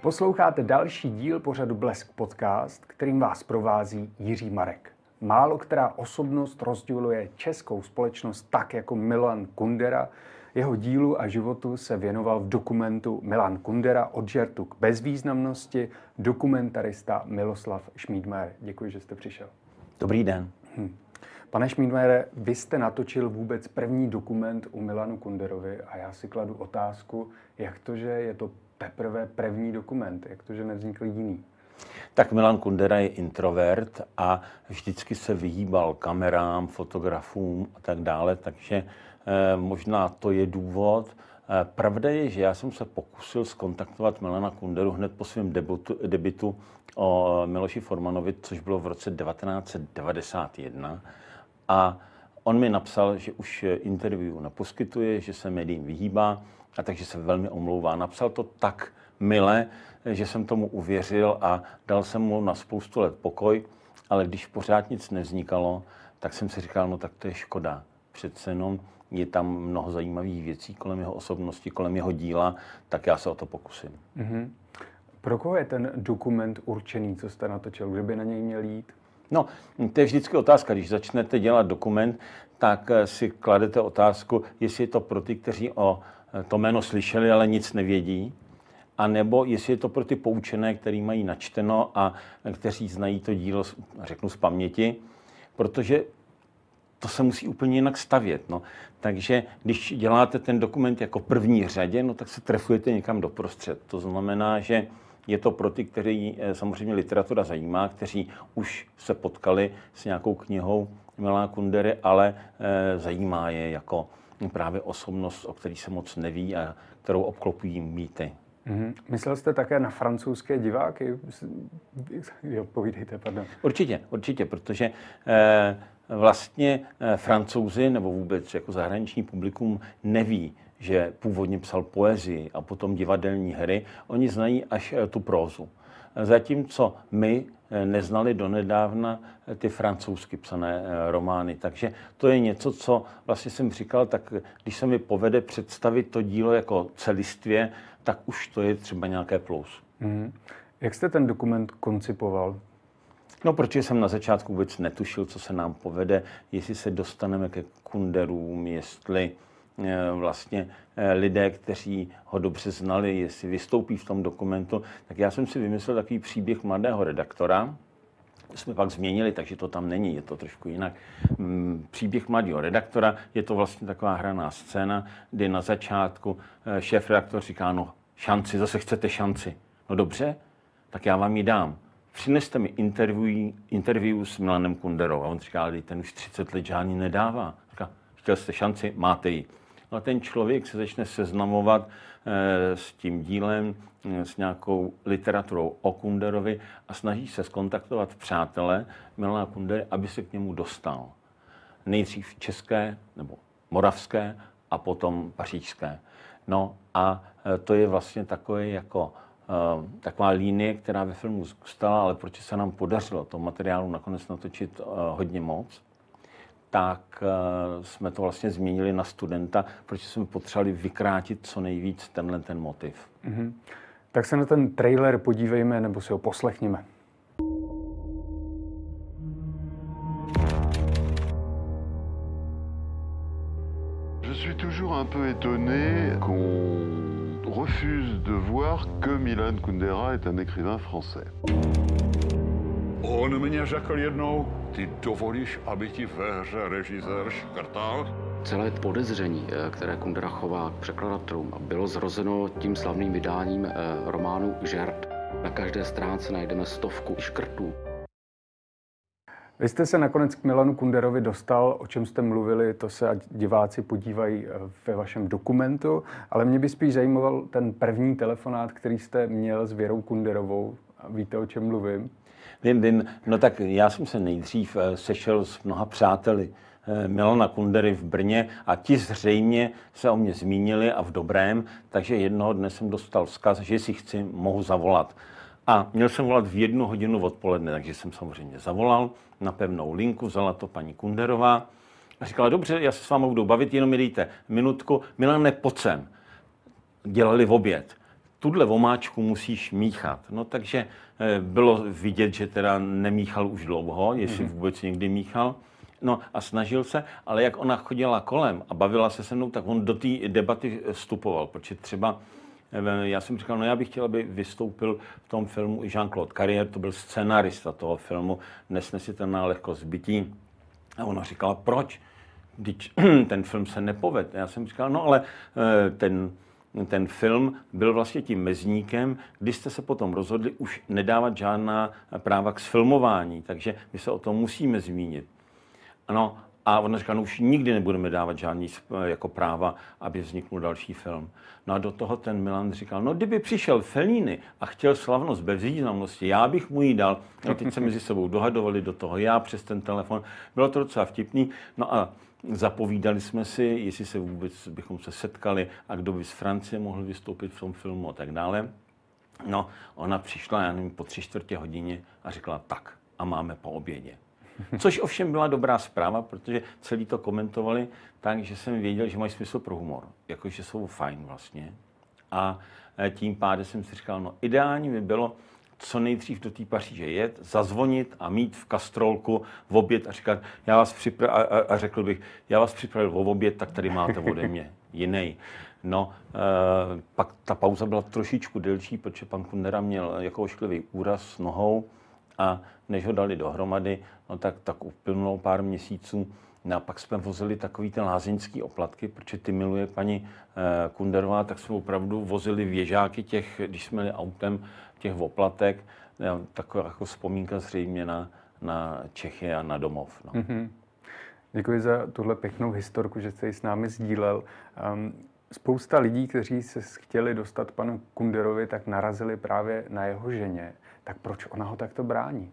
Posloucháte další díl pořadu Blesk Podcast, kterým vás provází Jiří Marek. Málo která osobnost rozděluje českou společnost tak jako Milan Kundera. Jeho dílu a životu se věnoval v dokumentu Milan Kundera od žertu k bezvýznamnosti dokumentarista Miloslav Šmídmajer. Děkuji, že jste přišel. Dobrý den. Hm. Pane Šmídmajere, vy jste natočil vůbec první dokument u Milanu Kunderovi a já si kladu otázku, jak to, že je to teprve první dokument, jak to, že nevznikl jiný? Tak Milan Kundera je introvert a vždycky se vyhýbal kamerám, fotografům a tak dále, takže eh, možná to je důvod. Eh, pravda je, že já jsem se pokusil skontaktovat Milana Kunderu hned po svém debutu, debitu o Miloši Formanovi, což bylo v roce 1991. A on mi napsal, že už interview neposkytuje, že se médiím vyhýbá, a takže se velmi omlouvá. Napsal to tak mile, že jsem tomu uvěřil a dal jsem mu na spoustu let pokoj, ale když pořád nic nevznikalo, tak jsem si říkal, no tak to je škoda. Přece jenom je tam mnoho zajímavých věcí kolem jeho osobnosti, kolem jeho díla, tak já se o to pokusím. Mm-hmm. Pro koho je ten dokument určený, co jste natočil? Kde by na něj měl jít? No, to je vždycky otázka. Když začnete dělat dokument, tak eh, si kladete otázku, jestli je to pro ty, kteří o to jméno slyšeli, ale nic nevědí, a nebo jestli je to pro ty poučené, který mají načteno a kteří znají to dílo, řeknu z paměti, protože to se musí úplně jinak stavět. No. Takže když děláte ten dokument jako první řadě, no, tak se trefujete někam doprostřed. To znamená, že je to pro ty, kteří eh, samozřejmě literatura zajímá, kteří už se potkali s nějakou knihou Milá Kundery, ale eh, zajímá je jako právě osobnost, o který se moc neví a kterou obklopují mýty. Mm-hmm. Myslel jste také na francouzské diváky? Jo, povídejte, pardon. Určitě, určitě, protože eh, vlastně eh, francouzi nebo vůbec jako zahraniční publikum neví, že původně psal poezii a potom divadelní hry, oni znají až eh, tu prózu. Zatímco my eh, neznali donedávna eh, ty francouzsky psané romány. Takže to je něco, co vlastně jsem říkal, tak když se mi povede představit to dílo jako celistvě, tak už to je třeba nějaké plus. Mm. Jak jste ten dokument koncipoval? No, protože jsem na začátku vůbec netušil, co se nám povede, jestli se dostaneme ke kunderům, jestli Eh, vlastně eh, lidé, kteří ho dobře znali, jestli vystoupí v tom dokumentu, tak já jsem si vymyslel takový příběh mladého redaktora, jsme pak změnili, takže to tam není, je to trošku jinak. Mm, příběh mladého redaktora je to vlastně taková hraná scéna, kdy na začátku eh, šéf redaktor říká, no šanci, zase chcete šanci. No dobře, tak já vám ji dám. Přineste mi interview, interview s Milanem Kunderou. A on říká, ale ten už 30 let žádný nedává. Říká, chtěl jste šanci, máte ji. No a ten člověk se začne seznamovat eh, s tím dílem, eh, s nějakou literaturou o Kunderovi a snaží se skontaktovat přátele Milana Kundery, aby se k němu dostal. Nejdřív české nebo moravské a potom pařížské. No a eh, to je vlastně takové jako taková línie, která ve filmu zůstala, ale proč se nám podařilo to materiálu nakonec natočit hodně moc, tak uh, jsme to vlastně změnili na studenta, protože jsme potřebovali vykrátit co nejvíc tenhle ten motiv. Mm-hmm. Tak se na ten trailer podívejme nebo si ho poslechněme. Je suis toujours un peu étonné qu'on refuse de voir que Milan Kundera est un écrivain français. On mě řekl jednou, ty dovolíš, aby ti ve hře režisér škrtal? Celé podezření, eh, které Kundera chová k překladatelům, bylo zrozeno tím slavným vydáním eh, románu Žert. Na každé stránce najdeme stovku škrtů. Vy jste se nakonec k Milanu Kunderovi dostal, o čem jste mluvili, to se ať diváci podívají eh, ve vašem dokumentu, ale mě by spíš zajímal ten první telefonát, který jste měl s Věrou Kunderovou. Víte, o čem mluvím? Vím, vím. No tak já jsem se nejdřív eh, sešel s mnoha přáteli eh, Milana Kundery v Brně a ti zřejmě se o mě zmínili a v dobrém, takže jednoho dne jsem dostal vzkaz, že si chci, mohu zavolat. A měl jsem volat v jednu hodinu odpoledne, takže jsem samozřejmě zavolal na pevnou linku, vzala to paní Kunderová a říkala, dobře, já se s vámi budu bavit, jenom mi dejte minutku. Milane, pojď sem. Dělali v oběd tuhle vomáčku musíš míchat. No takže bylo vidět, že teda nemíchal už dlouho, jestli mm-hmm. vůbec někdy míchal. No a snažil se, ale jak ona chodila kolem a bavila se se mnou, tak on do té debaty vstupoval, protože třeba eh, já jsem říkal, no já bych chtěl, aby vystoupil v tom filmu i Jean-Claude Carrier, to byl scenarista toho filmu, nesnesitelná lehkost bytí. A ona říkala, proč? Když ten film se nepoved. Já jsem říkal, no ale eh, ten, ten film byl vlastně tím mezníkem, kdy jste se potom rozhodli už nedávat žádná práva k sfilmování, takže my se o tom musíme zmínit. Ano, a ona říká, no už nikdy nebudeme dávat žádný jako práva, aby vzniknul další film. No a do toho ten Milan říkal, no kdyby přišel Fellini a chtěl slavnost bez významnosti, já bych mu ji dal. No teď se mezi sebou dohadovali do toho, já přes ten telefon. Bylo to docela vtipný. No a zapovídali jsme si, jestli se vůbec bychom se setkali a kdo by z Francie mohl vystoupit v tom filmu a tak dále. No, ona přišla, já nevím, po tři čtvrtě hodině a řekla tak a máme po obědě. Což ovšem byla dobrá zpráva, protože celý to komentovali tak, že jsem věděl, že mají smysl pro humor. Jakože jsou fajn vlastně. A e, tím pádem jsem si říkal, no ideální by bylo co nejdřív do té Paříže jet, zazvonit a mít v kastrolku v oběd a říkat, já vás připra- a, a, a, řekl bych, já vás připravil o oběd, tak tady máte ode mě jiný. No, e, pak ta pauza byla trošičku delší, protože pan Kundera měl jako ošklivý úraz nohou, a než ho dali dohromady, no tak, tak uplynulo pár měsíců. No a pak jsme vozili takový ten lázeňský oplatky, protože ty miluje paní eh, Kunderová, tak jsme opravdu vozili věžáky těch, když jsme jeli autem, těch oplatek, taková jako vzpomínka zřejmě na, na Čechy a na domov. No. Mm-hmm. Děkuji za tuhle pěknou historku, že jste ji s námi sdílel. Um, spousta lidí, kteří se chtěli dostat panu Kunderovi, tak narazili právě na jeho ženě tak proč ona ho takto brání?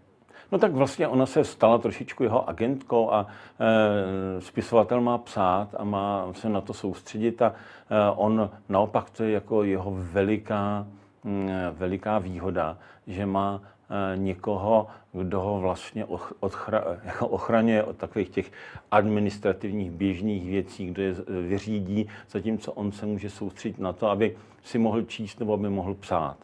No tak vlastně ona se stala trošičku jeho agentkou a e, spisovatel má psát a má se na to soustředit a e, on naopak to je jako jeho veliká, m, veliká výhoda, že má e, někoho, kdo ho vlastně ochra, jako ochraňuje od takových těch administrativních běžných věcí, kdo je vyřídí, zatímco on se může soustředit na to, aby si mohl číst nebo aby mohl psát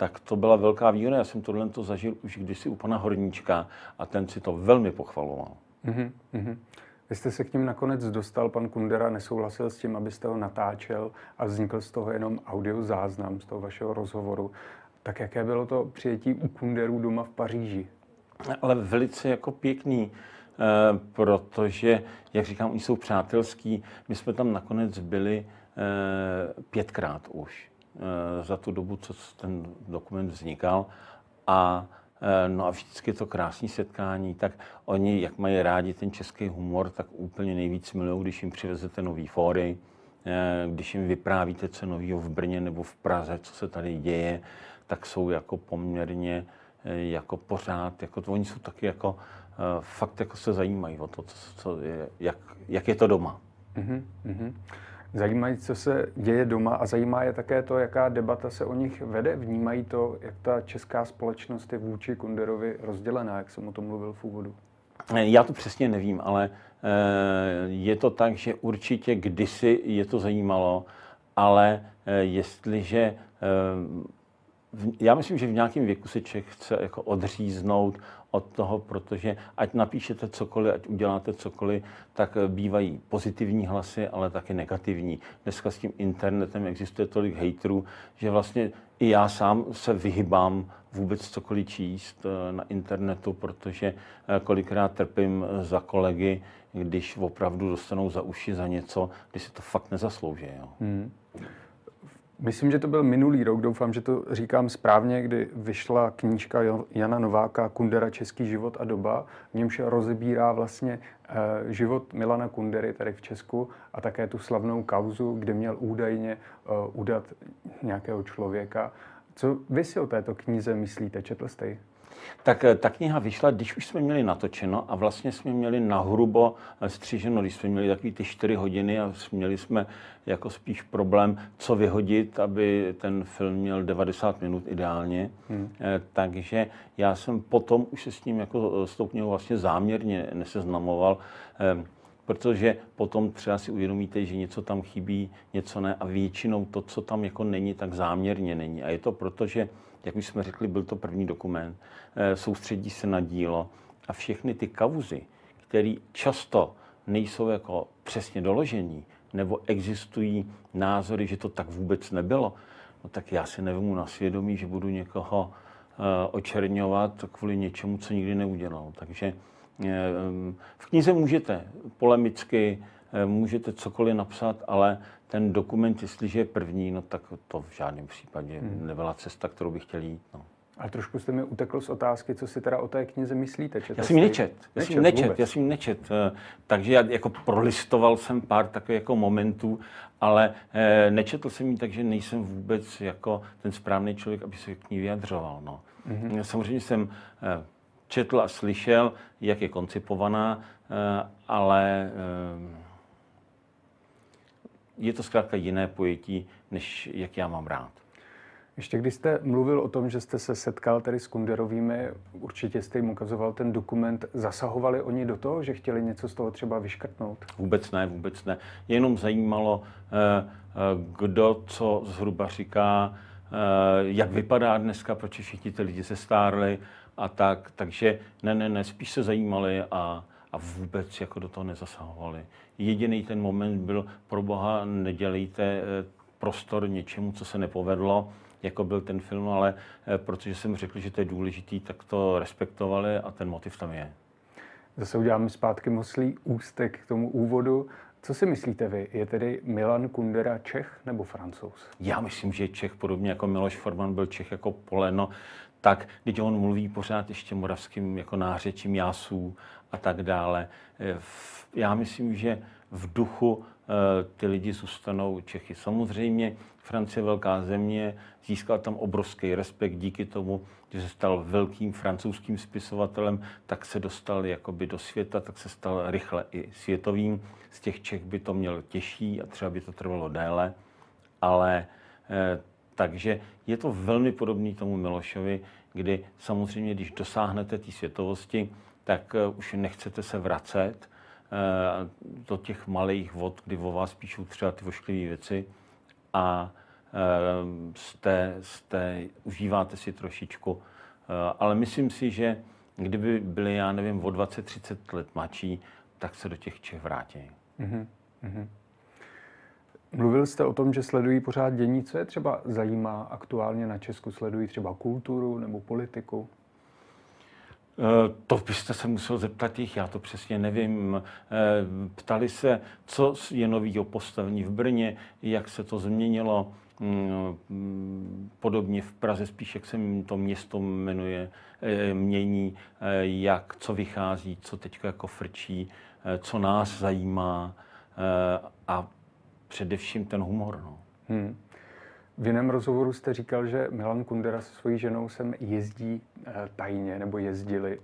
tak to byla velká výhoda. Já jsem tohle to zažil už kdysi u pana Horníčka a ten si to velmi pochvaloval. Mm-hmm. Vy jste se k ním nakonec dostal, pan Kundera nesouhlasil s tím, abyste ho natáčel a vznikl z toho jenom audio záznam z toho vašeho rozhovoru. Tak jaké bylo to přijetí u Kunderů doma v Paříži? Ale velice jako pěkný, eh, protože, jak říkám, oni jsou přátelský. My jsme tam nakonec byli eh, pětkrát už. Eh, za tu dobu, co ten dokument vznikal. A eh, No a vždycky to krásné setkání, tak oni, jak mají rádi ten český humor, tak úplně nejvíc milují, když jim přivezete nový fóry, eh, když jim vyprávíte, co nového v Brně nebo v Praze, co se tady děje, tak jsou jako poměrně jako pořád, jako to, oni jsou taky jako fakt jako se zajímají o to, co, co je, jak, jak je to doma. Mm-hmm. Zajímají, co se děje doma a zajímá je také to, jaká debata se o nich vede. Vnímají to, jak ta česká společnost je vůči Kunderovi rozdělená, jak jsem o tom mluvil v úvodu. Já to přesně nevím, ale eh, je to tak, že určitě kdysi je to zajímalo, ale eh, jestliže eh, já myslím, že v nějakém věku se člověk chce jako odříznout od toho, protože ať napíšete cokoliv, ať uděláte cokoliv, tak bývají pozitivní hlasy, ale taky negativní. Dneska s tím internetem existuje tolik hejtrů, že vlastně i já sám se vyhybám vůbec cokoliv číst eh, na internetu, protože eh, kolikrát trpím za kolegy, když opravdu dostanou za uši za něco, když si to fakt nezaslouží. Jo. Hmm. Myslím, že to byl minulý rok, doufám, že to říkám správně, kdy vyšla knížka Jana Nováka Kundera Český život a doba, v němž rozebírá vlastně eh, život Milana Kundery tady v Česku a také tu slavnou kauzu, kde měl údajně eh, udat nějakého člověka. Co vy si o této knize myslíte? Četl jste ji? Tak eh, ta kniha vyšla, když už jsme měli natočeno a vlastně jsme měli nahrubo eh, stříženo, když jsme měli takový ty čtyři hodiny a měli jsme jako spíš problém, co vyhodit, aby ten film měl 90 minut ideálně. Hmm. Eh, takže já jsem potom už se s ním jako s tou knihou vlastně záměrně neseznamoval, protože potom třeba si uvědomíte, že něco tam chybí, něco ne a většinou to, co tam jako není, tak záměrně není. A je to proto, že, jak už jsme řekli, byl to první dokument, eh, soustředí se na dílo a všechny ty kauzy, které často nejsou jako přesně doložení, nebo existují názory, že to tak vůbec nebylo, no tak já si nevím na svědomí, že budu někoho uh, očerňovat kvůli něčemu, co nikdy neudělal. Takže uh, v knize můžete polemicky, můžete cokoliv napsat, ale ten dokument, jestliže je první, no tak to v žádném případě hmm. nebyla cesta, kterou bych chtěl jít. No. Ale trošku jste mi utekl z otázky, co si teda o té knize myslíte. Čete já jsem ji nečet, já jsem nečet, já jsem nečet. Eh, takže já jako prolistoval jsem pár takových jako momentů, ale eh, nečetl jsem ji, takže nejsem vůbec jako ten správný člověk, aby se k ní vyjadřoval. No. Mm-hmm. Samozřejmě jsem eh, četl a slyšel, jak je koncipovaná, ale je to zkrátka jiné pojetí, než jak já mám rád. Ještě když jste mluvil o tom, že jste se setkal tady s Kunderovými, určitě jste jim ukazoval ten dokument, zasahovali oni do toho, že chtěli něco z toho třeba vyškrtnout? Vůbec ne, vůbec ne. Jenom zajímalo, eh, eh, kdo co zhruba říká, eh, jak vypadá dneska, proč všichni ty lidi se stárli a tak. Takže ne, ne, ne, spíš se zajímali a, a vůbec jako do toho nezasahovali. Jediný ten moment byl, pro boha, nedělejte prostor něčemu, co se nepovedlo, jako byl ten film, ale eh, protože jsem řekl, že to je důležitý, tak to respektovali a ten motiv tam je. Zase uděláme zpátky moslý ústek k tomu úvodu. Co si myslíte vy? Je tedy Milan Kundera Čech nebo Francouz? Já myslím, že Čech, podobně jako Miloš Forman byl Čech jako Poleno, tak když on mluví pořád ještě moravským jako nářečím jásů a tak dále. Eh, já myslím, že v duchu eh, ty lidi zůstanou Čechy. Samozřejmě Francie je velká země, získal tam obrovský respekt díky tomu, že se stal velkým francouzským spisovatelem, tak se dostal jakoby do světa, tak se stal rychle i světovým. Z těch Čech by to měl těžší a třeba by to trvalo déle, ale eh, takže je to velmi podobný tomu Milošovi, kdy samozřejmě, když dosáhnete té světovosti, tak eh, už nechcete se vracet eh, do těch malých vod, kdy o vás píšou třeba ty vošklivé věci a eh, jste, jste, užíváte si trošičku. Ale myslím si, že kdyby byli, já nevím, o 20-30 let mladší, tak se do těch Čech vrátí. Mm-hmm. Mluvil jste o tom, že sledují pořád dění. Co je třeba zajímá aktuálně na Česku? Sledují třeba kulturu nebo politiku? Eh, to byste se musel zeptat jich, já to přesně nevím. Eh, ptali se, co je novýho postavení v Brně, jak se to změnilo. Mm, podobně v Praze, spíš jak se to město jmenuje, eh, mění, jak, co vychází, co teď jako frčí, co nás zajímá a především ten humor. No. Hmm. V jiném rozhovoru jste říkal, že Milan Kundera se svojí ženou sem jezdí eh, tajně, nebo jezdili.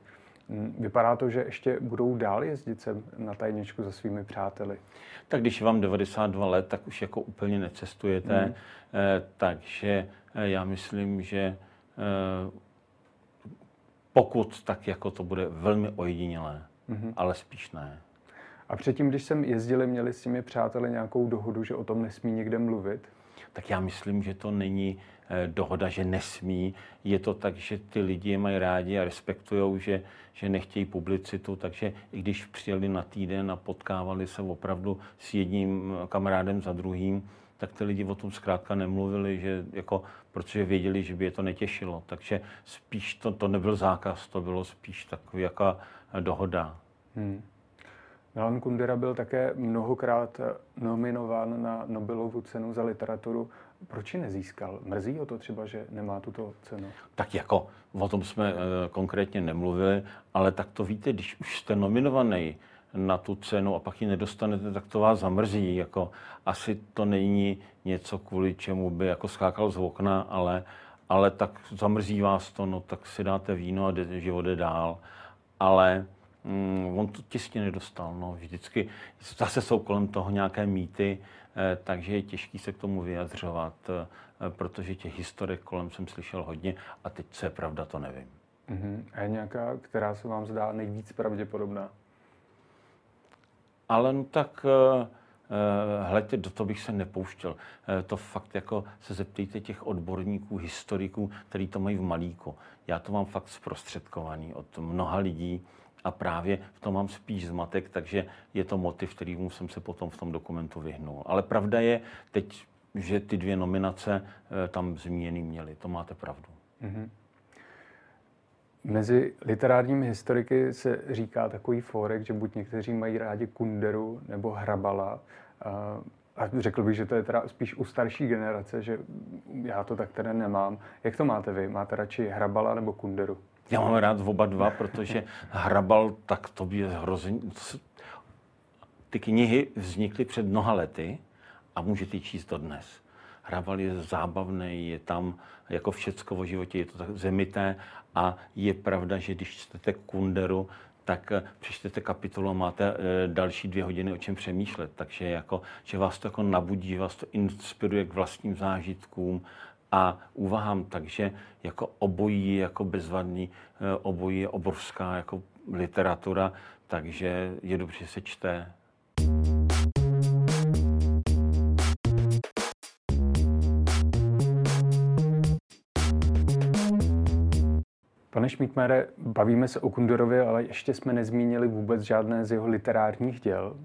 Hm, vypadá to, že ještě budou dál jezdit sem na tajněčku za svými přáteli. Tak když vám 92 let, tak už jako úplně necestujete. Hmm. Eh, takže eh, já myslím, že pokud, tak jako to bude velmi ojedinělé, hmm. ale spíš ne. A předtím, když jsem jezdili, měli s těmi přáteli nějakou dohodu, že o tom nesmí někde mluvit? tak já myslím, že to není eh, dohoda, že nesmí. Je to tak, že ty lidi je mají rádi a respektují, že, že nechtějí publicitu, takže i když přijeli na týden a potkávali se opravdu s jedním kamarádem za druhým, tak ty lidi o tom zkrátka nemluvili, že jako, protože věděli, že by je to netěšilo. Takže spíš to, to nebyl zákaz, to bylo spíš takový jaká dohoda. Hmm. Milan Kundera byl také mnohokrát nominován na Nobelovu cenu za literaturu. Proč ji nezískal? Mrzí ho to třeba, že nemá tuto cenu? Tak jako o tom jsme e, konkrétně nemluvili, ale tak to víte, když už jste nominovaný na tu cenu a pak ji nedostanete, tak to vás zamrzí. Jako, asi to není něco, kvůli čemu by jako skákal z okna, ale, ale tak zamrzí vás to, no tak si dáte víno a život jde dál. Ale Mm, on to těsně nedostal. No. Vždycky zase jsou kolem toho nějaké mýty, eh, takže je těžké se k tomu vyjadřovat, eh, protože těch historek kolem jsem slyšel hodně a teď, co je pravda, to nevím. Uh-huh. A je nějaká, která se vám zdá nejvíc pravděpodobná? ale no tak hledě, do toho bych se nepouštěl. To fakt jako se zeptejte těch odborníků, historiků, který to mají v malíku. Já to mám fakt zprostředkovaný od mnoha lidí, a právě v tom mám spíš zmatek, takže je to motiv, kterýmu jsem se potom v tom dokumentu vyhnul. Ale pravda je teď, že ty dvě nominace eh, tam zmíněny měly. To máte pravdu. Mm-hmm. Mezi literárními historiky se říká takový fórek, že buď někteří mají rádi Kunderu nebo Hrabala. A řekl bych, že to je teda spíš u starší generace, že já to tak teda nemám. Jak to máte vy? Máte radši Hrabala nebo Kunderu? Já mám rád oba dva, protože Hrabal tak to je hrozně... Ty knihy vznikly před mnoha lety a můžete číst to dnes. Hrabal je zábavný, je tam jako všecko o životě, je to tak zemité a je pravda, že když čtete Kunderu, tak eh, přečtete kapitolu a máte eh, další dvě hodiny o čem přemýšlet. Takže jako, že vás to jako nabudí, vás to inspiruje k vlastním zážitkům a úvahám, takže jako obojí jako bezvadný, eh, obojí je obrovská jako literatura, takže je dobře, že se čte. Pane Šmítmere, bavíme se o Kunderovi, ale ještě jsme nezmínili vůbec žádné z jeho literárních děl.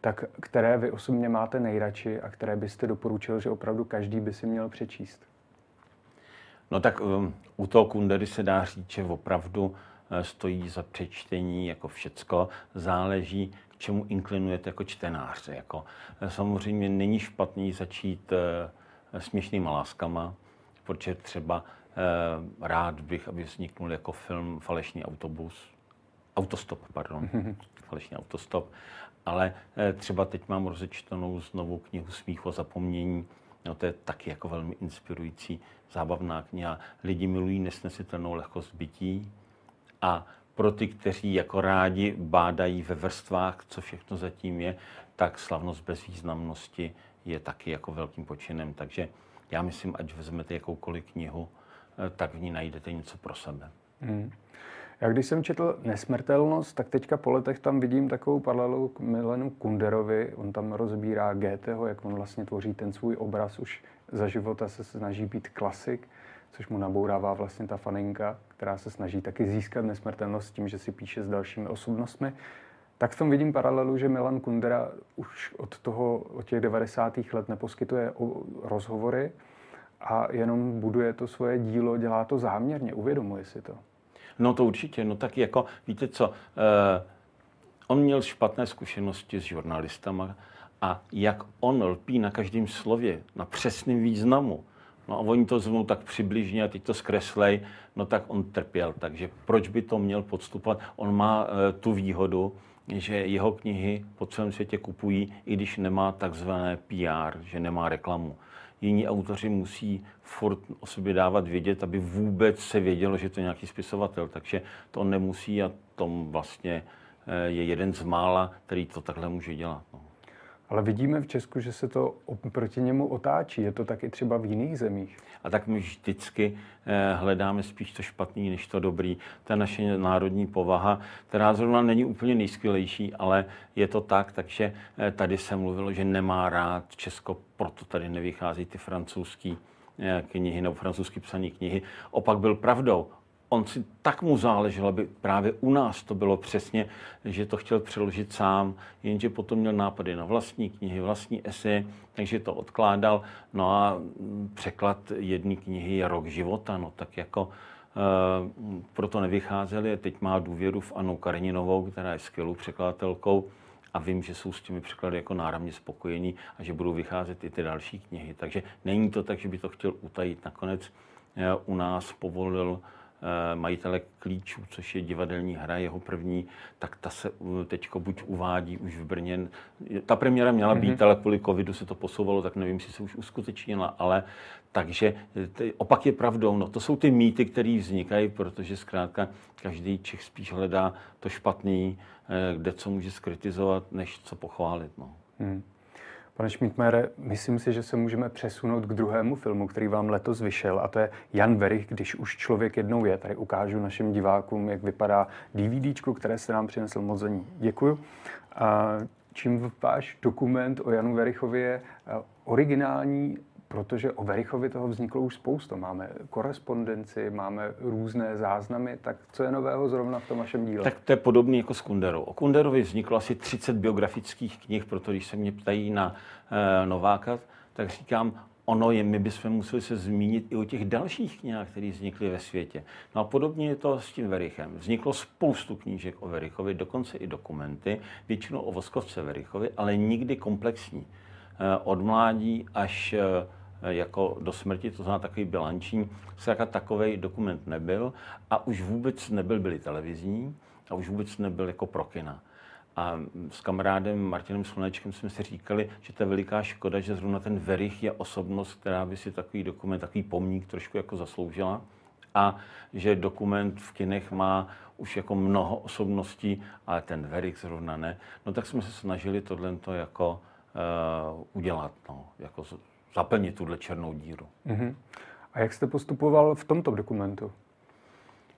Tak které vy osobně máte nejradši a které byste doporučil, že opravdu každý by si měl přečíst? No tak um, u toho Kundery se dá říct, že opravdu uh, stojí za přečtení jako všecko. Záleží, k čemu inklinujete jako čtenář. Jako, uh, samozřejmě není špatný začít uh, směšnýma láskama, protože třeba rád bych, aby vzniknul jako film Falešný autobus, autostop, pardon, falešný autostop, ale třeba teď mám rozečtenou znovu knihu Smíchu a zapomnění, No, to je taky jako velmi inspirující, zábavná kniha. Lidi milují nesnesitelnou lehkost bytí a pro ty, kteří jako rádi bádají ve vrstvách, co všechno zatím je, tak slavnost bez významnosti je taky jako velkým počinem. Takže já myslím, ať vezmete jakoukoliv knihu, eh, tak v ní najdete něco pro sebe. Hmm. Já když jsem četl Nesmrtelnost, tak teďka po letech tam vidím takovou paralelu k Milenu Kunderovi. On tam rozbírá Goetheho, jak on vlastně tvoří ten svůj obraz. Už za života se snaží být klasik, což mu nabourává vlastně ta faninka, která se snaží taky získat nesmrtelnost tím, že si píše s dalšími osobnostmi. Tak v tom vidím paralelu, že Milan Kundera už od, toho, od těch 90. let neposkytuje rozhovory a jenom buduje to svoje dílo, dělá to záměrně, uvědomuje si to. No to určitě, no tak jako, víte co, eh, on měl špatné zkušenosti s žurnalistama a jak on lpí na každém slově, na přesném významu, No a oni to zmou tak přibližně a teď to zkreslej, no tak on trpěl. Takže proč by to měl podstupovat? On má e, tu výhodu, že jeho knihy po celém světě kupují, i když nemá takzvané PR, že nemá reklamu jiní autoři musí furt o sobě dávat vědět, aby vůbec se vědělo, že to je nějaký spisovatel. Takže to nemusí a tom vlastně eh, je jeden z mála, který to takhle může dělat. No. Ale vidíme v Česku, že se to proti němu otáčí. Je to taky třeba v jiných zemích. A tak my vždycky eh, hledáme spíš to špatný, než to dobrý. Je naše národní povaha, která zrovna není úplně nejskvělejší, ale je to tak, takže eh, tady se mluvilo, že nemá rád Česko, proto tady nevychází ty francouzské eh, knihy nebo francouzsky psané knihy. Opak byl pravdou on si tak mu záleželo, aby právě u nás to bylo přesně, že to chtěl přeložit sám, jenže potom měl nápady na vlastní knihy, vlastní esy, takže to odkládal. No a překlad jedné knihy je rok života, no tak jako e, proto nevycházeli. Teď má důvěru v Anu Karninovou, která je skvělou překladatelkou a vím, že jsou s těmi překlady jako náramně spokojení a že budou vycházet i ty další knihy. Takže není to tak, že by to chtěl utajit. Nakonec e, u nás povolil majitele klíčů, což je divadelní hra, jeho první, tak ta se teď buď uvádí už v Brně. Ta premiéra měla být, mm-hmm. ale kvůli covidu se to posouvalo, tak nevím, jestli se už uskutečnila, ale takže opak je pravdou. No, to jsou ty mýty, které vznikají, protože zkrátka každý Čech spíš hledá to špatný, eh, kde co může skritizovat, než co pochválit. No. Mm. Pane Šmítmére, myslím si, že se můžeme přesunout k druhému filmu, který vám letos vyšel, a to je Jan Verich, když už člověk jednou je. Tady ukážu našim divákům, jak vypadá DVD, které se nám přinesl moc za ní. Děkuju. A čím váš dokument o Janu Verichovi je eh, originální, protože o Verichovi toho vzniklo už spousta. Máme korespondenci, máme různé záznamy, tak co je nového zrovna v tom vašem díle? Tak to je podobné jako s Kunderou. O Kunderovi vzniklo asi 30 biografických knih, protože když se mě ptají na e, Nováka, tak říkám, ono je, my bychom museli se zmínit i o těch dalších knihách, které vznikly ve světě. No a podobně je to s tím Verichem. Vzniklo spoustu knížek o Verichovi, dokonce i dokumenty, většinou o Voskovce Verichovi, ale nikdy komplexní. Eh, od mládí až eh, jako do smrti, to znamená takový bilanční, se takový dokument nebyl a už vůbec nebyl byli televizní a už vůbec nebyl jako pro kina. A s kamarádem Martinem Slunečkem jsme si říkali, že to je veliká škoda, že zrovna ten Verich je osobnost, která by si takový dokument, takový pomník trošku jako zasloužila. A že dokument v kinech má už jako mnoho osobností, ale ten Verich zrovna ne. No tak jsme se snažili tohle jako uh, udělat, no, jako zaplnit tuhle černou díru. Uh-huh. A jak jste postupoval v tomto dokumentu?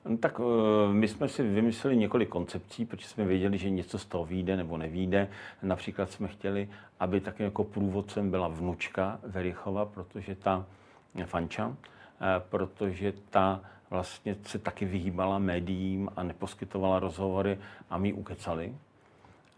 No, tak eh, my jsme si vymysleli několik koncepcí, protože jsme věděli, že něco z toho vyjde nebo nevíde. Například jsme chtěli, aby také jako průvodcem byla vnučka Verichova, protože ta Fanča, eh, protože ta vlastně se taky vyhýbala médiím a neposkytovala rozhovory a my ukecali.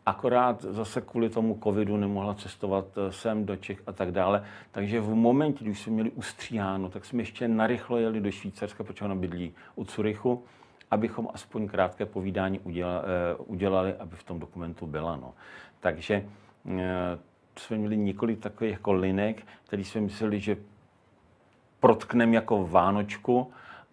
Akorát zase kvůli tomu covidu nemohla cestovat eh, sem do Čech a tak dále. Takže v momentě, když jsme měli ustříháno, tak jsme ještě narychlo jeli do Švýcarska, protože ona bydlí u Curychu, abychom aspoň krátké povídání udělali, eh, udělali aby v tom dokumentu byla. No. Takže eh, jsme měli několik takových jako linek, který jsme mysleli, že protkneme jako Vánočku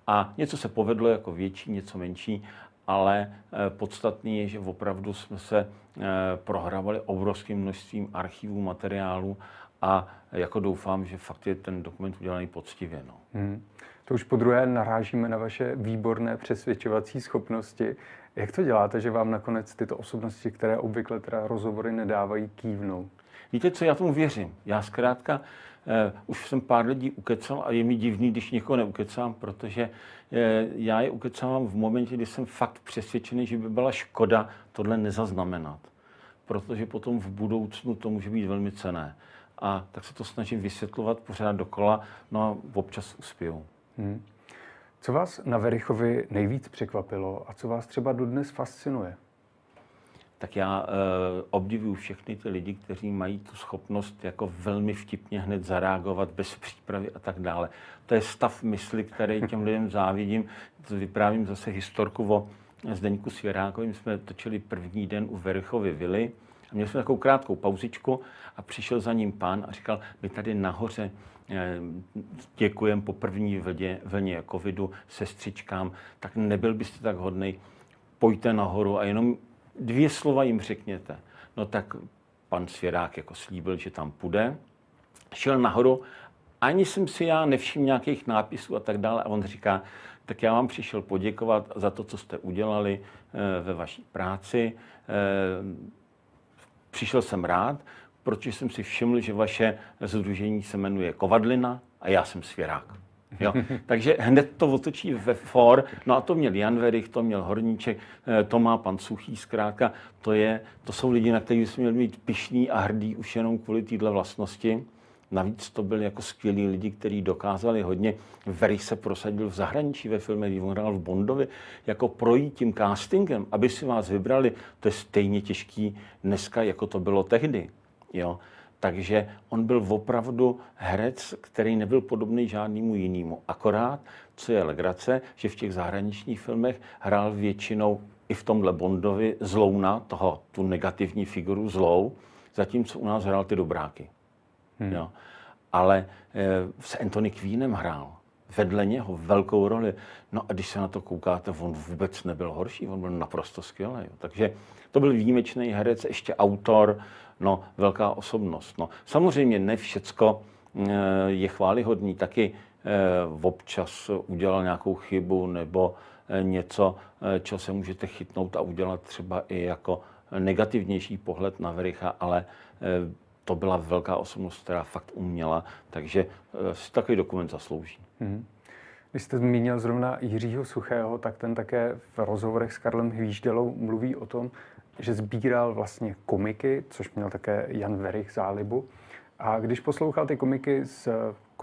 a něco se povedlo jako větší, něco menší ale eh, podstatný je, že opravdu jsme se eh, prohrávali obrovským množstvím archivů, materiálů a jako doufám, že fakt je ten dokument udělaný poctivě. No. Hmm. To už po druhé narážíme na vaše výborné přesvědčovací schopnosti. Jak to děláte, že vám nakonec tyto osobnosti, které obvykle teda rozhovory nedávají, kývnou? Víte co, já tomu věřím. Já zkrátka eh, už jsem pár lidí ukecal a je mi divný, když někoho neukecám, protože eh, já je ukecávám v momentě, kdy jsem fakt přesvědčený, že by byla škoda tohle nezaznamenat. Protože potom v budoucnu to může být velmi cené. A tak se to snažím vysvětlovat pořád dokola, no a občas uspěju. Hmm. Co vás na Verichovi nejvíc překvapilo a co vás třeba dodnes fascinuje? Tak já e, obdivuju všechny ty lidi, kteří mají tu schopnost jako velmi vtipně hned zareagovat bez přípravy a tak dále. To je stav mysli, který těm lidem závidím. Vyprávím zase historku o Zdeňku Svěrákovi. My jsme točili první den u Verichovy vily a měli jsme takovou krátkou pauzičku a přišel za ním pán a říkal, my tady nahoře eh, děkujem po první vlně, vlně covidu sestřičkám, tak nebyl byste tak hodnej, pojďte nahoru a jenom dvě slova jim řekněte. No tak pan Svěrák jako slíbil, že tam půjde. Šel nahoru, ani jsem si já nevšiml nějakých nápisů a tak dále. A on říká, tak já vám přišel poděkovat za to, co jste udělali eh, ve vaší práci. Eh, přišel jsem rád, protože jsem si všiml, že vaše združení se jmenuje Kovadlina a já jsem Svěrák. Jo? Takže hned to otočí ve for. No a to měl Jan Verich, to měl Horníček, eh, to má pan Suchý zkrátka. To, je, to jsou lidi, na kterých jsme měli být pišný a hrdý už jenom kvůli této vlastnosti. Navíc to byli jako skvělí lidi, kteří dokázali hodně. Verich se prosadil v zahraničí ve filmech, on hrál v Bondovi, jako projít tím castingem, aby si vás vybrali, to je stejně těžký dneska, jako to bylo tehdy. Jo? Takže on byl opravdu herec, který nebyl podobný žádnému jinému. Akorát, co je legrace, že v těch zahraničních filmech hrál většinou i v tomhle Bondovi zlouna, toho, tu negativní figuru zlou, zatímco u nás hrál ty dobráky. Hmm. Jo. Ale e, s Anthony Queenem hrál vedle něho velkou roli. No a když se na to koukáte, on vůbec nebyl horší, on byl naprosto skvělý. Takže to byl výjimečný herec, ještě autor, no, velká osobnost. No. Samozřejmě ne všecko eh, je chválihodný, taky eh, občas udělal nějakou chybu nebo eh, něco, čeho se můžete chytnout a udělat třeba i jako negativnější pohled na Vericha, ale to byla velká osobnost, která fakt uměla, takže si takový dokument zaslouží. Mm-hmm. Když jste zmínil zrovna Jiřího Suchého, tak ten také v rozhovorech s Karlem Hvíždelou mluví o tom, že sbíral vlastně komiky, což měl také Jan Verich zálibu. A když poslouchal ty komiky z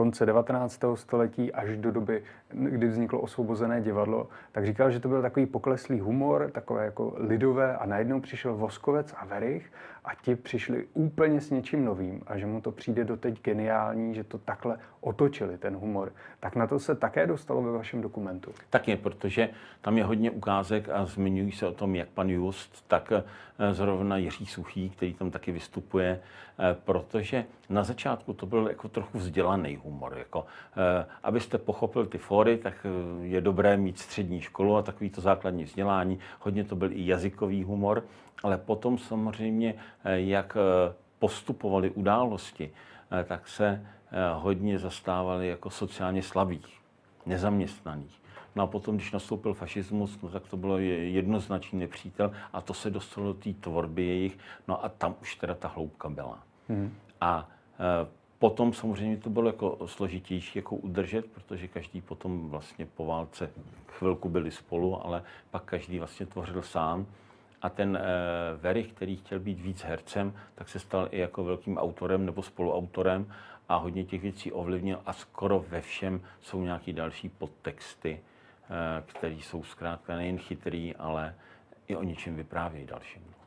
konce 19. století až do doby, kdy vzniklo osvobozené divadlo, tak říkal, že to byl takový pokleslý humor, takové jako lidové a najednou přišel Voskovec a Verich a ti přišli úplně s něčím novým a že mu to přijde doteď geniální, že to takhle otočili, ten humor. Tak na to se také dostalo ve vašem dokumentu. Tak je, protože tam je hodně ukázek a zmiňují se o tom, jak pan Just, tak eh, zrovna Jiří Suchý, který tam taky vystupuje, eh, protože na začátku to byl jako trochu vzdělaný humor. Jako, eh, abyste pochopil ty fóry, tak je dobré mít střední školu a takový to základní vzdělání. Hodně to byl i jazykový humor, ale potom samozřejmě, eh, jak eh, postupovaly události, eh, tak se hodně zastávali jako sociálně slabých, nezaměstnaných. No a potom, když nastoupil fašismus, no tak to bylo jednoznačný nepřítel a to se dostalo do té tvorby jejich, no a tam už teda ta hloubka byla. Hmm. A e, potom samozřejmě to bylo jako složitější jako udržet, protože každý potom vlastně po válce chvilku byli spolu, ale pak každý vlastně tvořil sám. A ten e, Verich, který chtěl být víc hercem, tak se stal i jako velkým autorem nebo spoluautorem a hodně těch věcí ovlivnil a skoro ve všem jsou nějaký další podtexty, e, které jsou zkrátka nejen chytrý, ale i o něčem vyprávějí dalším.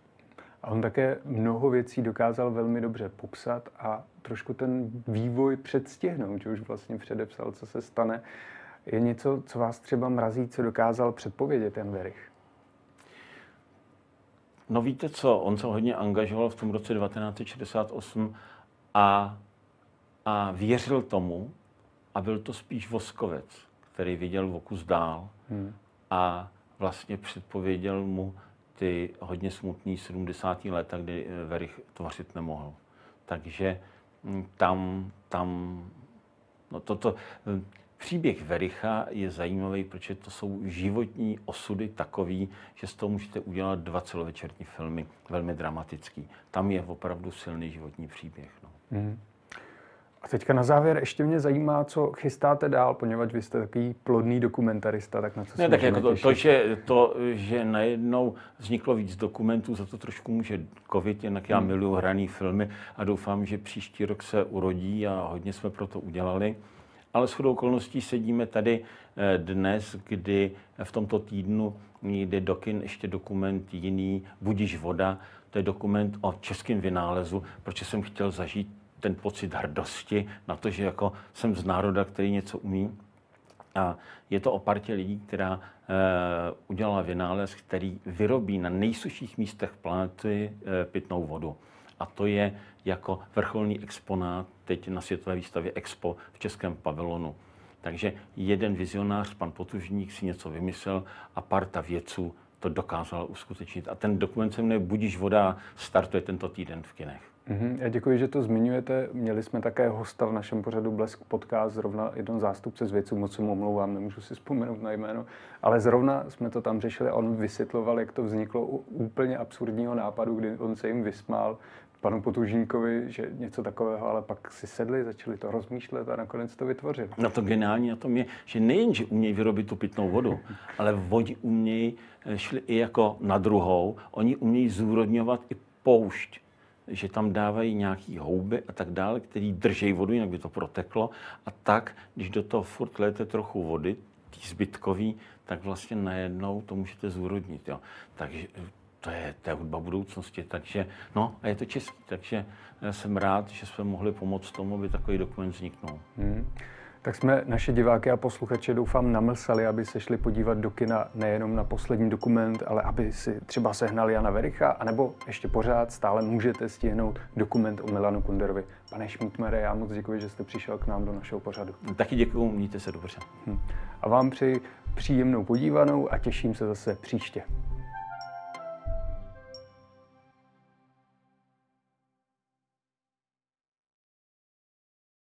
A on také mnoho věcí dokázal velmi dobře popsat a trošku ten vývoj předstihnout, že už vlastně předepsal, co se stane. Je něco, co vás třeba mrazí, co dokázal předpovědět ten Verich? No víte co, on se hodně angažoval v tom roce 1968 a, a věřil tomu, a byl to spíš Voskovec, který viděl okus dál hmm. a vlastně předpověděl mu ty hodně smutný 70. léta, kdy Verich tvořit nemohl. Takže hm, tam, tam, no toto, Příběh Vericha je zajímavý, protože to jsou životní osudy takový, že z toho můžete udělat dva celovečerní filmy, velmi dramatický. Tam je opravdu silný životní příběh. No. Hmm. A teďka na závěr ještě mě zajímá, co chystáte dál, poněvadž vy jste takový plodný dokumentarista, tak na co ne, tak jako to, to, že, to, že najednou vzniklo víc dokumentů, za to trošku může covid, jinak já hmm. miluji hraný filmy a doufám, že příští rok se urodí a hodně jsme pro to udělali. Ale s chodou okolností sedíme tady eh, dnes, kdy v tomto týdnu jde do kin ještě dokument jiný, Budíš voda, to je dokument o českém vynálezu, protože jsem chtěl zažít ten pocit hrdosti na to, že jako jsem z národa, který něco umí. A je to o partě lidí, která e, udělala vynález, který vyrobí na nejsuších místech planety e, pitnou vodu. A to je jako vrcholný exponát teď na světové výstavě Expo v Českém pavilonu. Takže jeden vizionář, pan Potužník, si něco vymyslel a parta vědců to dokázala uskutečnit. A ten dokument se jmenuje Budíš voda startuje tento týden v kinech. Mm-hmm. Já děkuji, že to zmiňujete. Měli jsme také hosta v našem pořadu Blesk podcast, zrovna jeden zástupce z věců, moc se mu omlouvám, nemůžu si vzpomenout na jméno, ale zrovna jsme to tam řešili a on vysvětloval, jak to vzniklo u úplně absurdního nápadu, kdy on se jim vysmál, panu Potužníkovi, že něco takového, ale pak si sedli, začali to rozmýšlet a nakonec to vytvořili. No to geniální na tom je, že nejen, že umějí vyrobit tu pitnou vodu, ale oni umějí, eh, šli i jako na druhou, oni umějí zúrodňovat i poušť že tam dávají nějaký houby a tak dále, který drží vodu, jinak by to proteklo. A tak, když do toho furt lejete trochu vody, tý zbytkový, tak vlastně najednou to můžete zúrodnit. Jo. Takže to je, je hudba budoucnosti, takže no a je to český, takže jsem rád, že jsme mohli pomoct tomu, aby takový dokument vzniknul. Hmm. Tak jsme naše diváky a posluchače doufám namlsali, aby se šli podívat do kina nejenom na poslední dokument, ale aby si třeba sehnali Jana Vericha, anebo ještě pořád stále můžete stihnout dokument o Milanu Kunderovi. Pane Šmítmere, já moc děkuji, že jste přišel k nám do našeho pořadu. Taky děkuji, mějte se dobře. Hm. A vám přeji příjemnou podívanou a těším se zase příště.